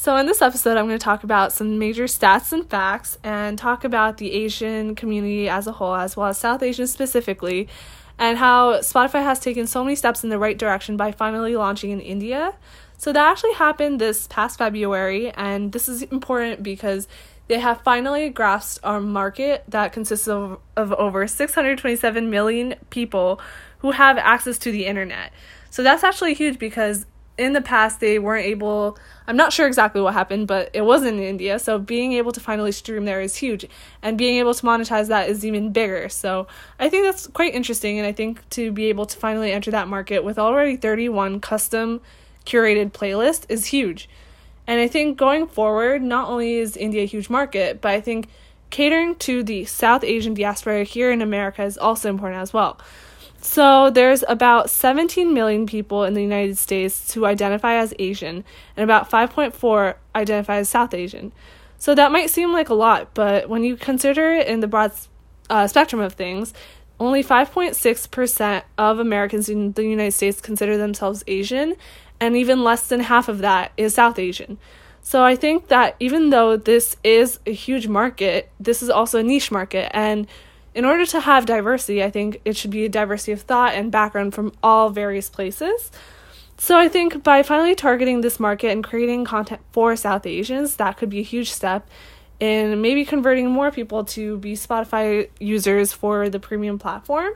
So, in this episode, I'm going to talk about some major stats and facts and talk about the Asian community as a whole, as well as South Asian specifically, and how Spotify has taken so many steps in the right direction by finally launching in India. So, that actually happened this past February, and this is important because they have finally grasped our market that consists of, of over 627 million people who have access to the internet. So, that's actually huge because in the past they weren't able i'm not sure exactly what happened but it was in india. So being able to finally stream there is huge. And being able to monetize that is even bigger. So i think that's quite interesting. And i think to be able to finally enter that market with already 31 custom curated playlists is huge. And i think going forward not only is india a huge market but i think catering to the south asian diaspora here in america is also important as well so there's about 17 million people in the United States who identify as Asian, and about 5.4 identify as South Asian. So that might seem like a lot, but when you consider it in the broad uh, spectrum of things, only 5.6% of Americans in the United States consider themselves Asian, and even less than half of that is South Asian. So I think that even though this is a huge market, this is also a niche market, and in order to have diversity, I think it should be a diversity of thought and background from all various places. So I think by finally targeting this market and creating content for South Asians, that could be a huge step in maybe converting more people to be Spotify users for the premium platform.